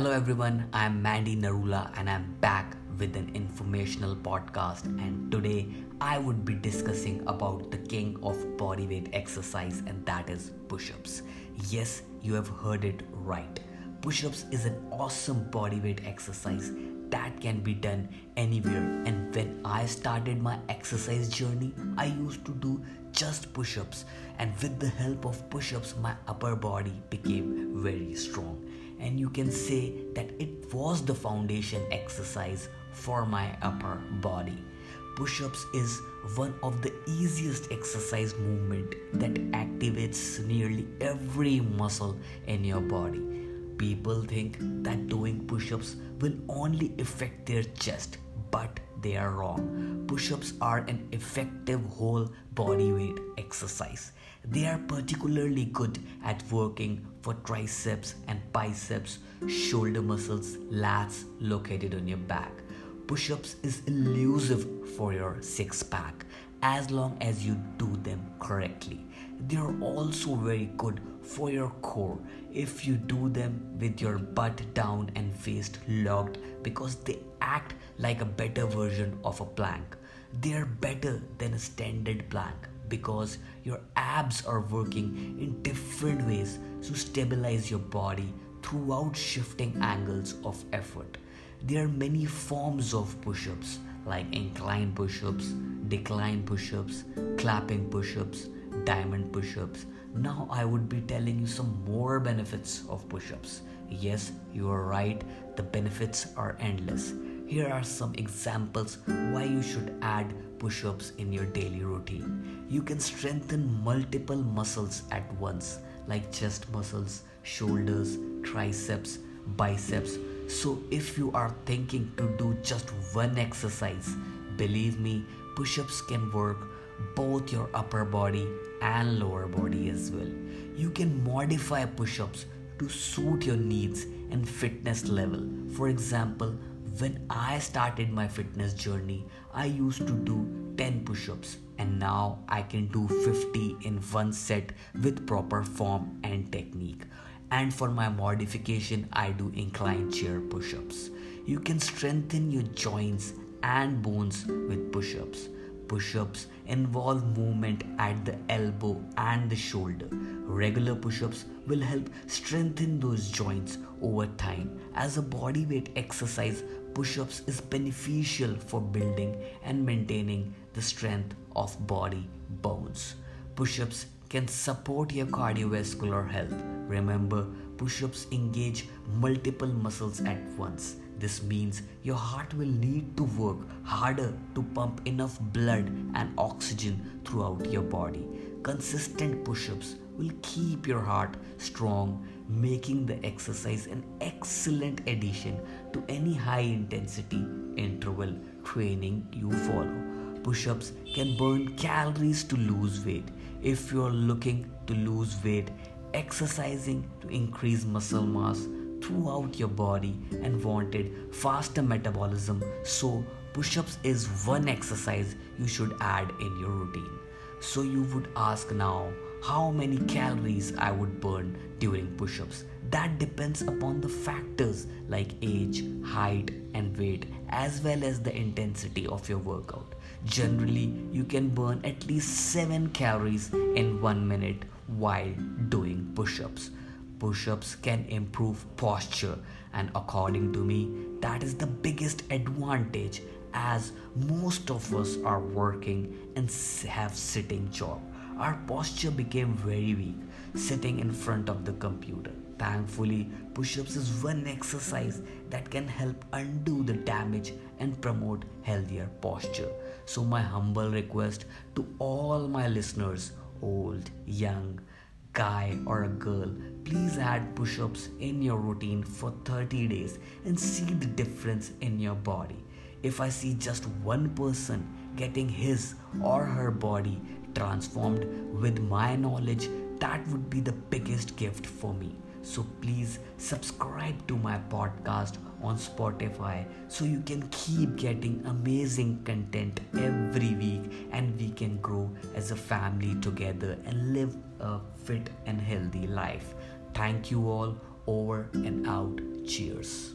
Hello everyone, I'm Mandy Narula and I'm back with an informational podcast. And today I would be discussing about the king of bodyweight exercise and that is push-ups. Yes, you have heard it right. Push-ups is an awesome bodyweight exercise that can be done anywhere. And when I started my exercise journey, I used to do just push-ups. And with the help of push-ups my upper body became very strong and you can say that it was the foundation exercise for my upper body. Push ups is one of the easiest exercise movement that activates nearly every muscle in your body. People think that doing push ups will only affect their chest, but they are wrong. Push ups are an effective whole body weight exercise. They are particularly good at working for triceps and biceps, shoulder muscles, lats located on your back. Push ups is elusive for your six pack as long as you do them correctly. They are also very good for your core if you do them with your butt down and waist locked because they act like a better version of a plank. They are better than a standard plank because your abs are working in different ways to stabilize your body throughout shifting angles of effort. There are many forms of push ups like incline push ups, decline push ups, clapping push ups, diamond push ups. Now, I would be telling you some more benefits of push ups. Yes, you are right, the benefits are endless. Here are some examples why you should add push ups in your daily routine. You can strengthen multiple muscles at once, like chest muscles, shoulders, triceps, biceps. So, if you are thinking to do just one exercise, believe me, push ups can work both your upper body and lower body as well. You can modify push ups to suit your needs and fitness level. For example, when I started my fitness journey, I used to do 10 push ups, and now I can do 50 in one set with proper form and technique. And for my modification, I do incline chair push ups. You can strengthen your joints and bones with push ups. Push ups involve movement at the elbow and the shoulder. Regular push ups will help strengthen those joints over time. As a body weight exercise, push ups is beneficial for building and maintaining the strength of body bones. Push ups can support your cardiovascular health. Remember, push ups engage multiple muscles at once. This means your heart will need to work harder to pump enough blood and oxygen throughout your body. Consistent push ups will keep your heart strong, making the exercise an excellent addition to any high intensity interval training you follow. Push ups can burn calories to lose weight. If you're looking to lose weight, exercising to increase muscle mass throughout your body and wanted faster metabolism, so push ups is one exercise you should add in your routine. So you would ask now how many calories I would burn during push ups. That depends upon the factors like age, height, and weight, as well as the intensity of your workout. Generally, you can burn at least 7 calories in 1 minute while doing push ups. Push ups can improve posture, and according to me, that is the biggest advantage as most of us are working and have sitting job. Our posture became very weak sitting in front of the computer. Thankfully push-ups is one exercise that can help undo the damage and promote healthier posture. So my humble request to all my listeners old young guy or a girl, please add push ups in your routine for 30 days and see the difference in your body if I see just one person getting his or her body transformed with my knowledge, that would be the biggest gift for me. So please subscribe to my podcast on Spotify so you can keep getting amazing content every week and we can grow as a family together and live a fit and healthy life. Thank you all Over and out. Cheers.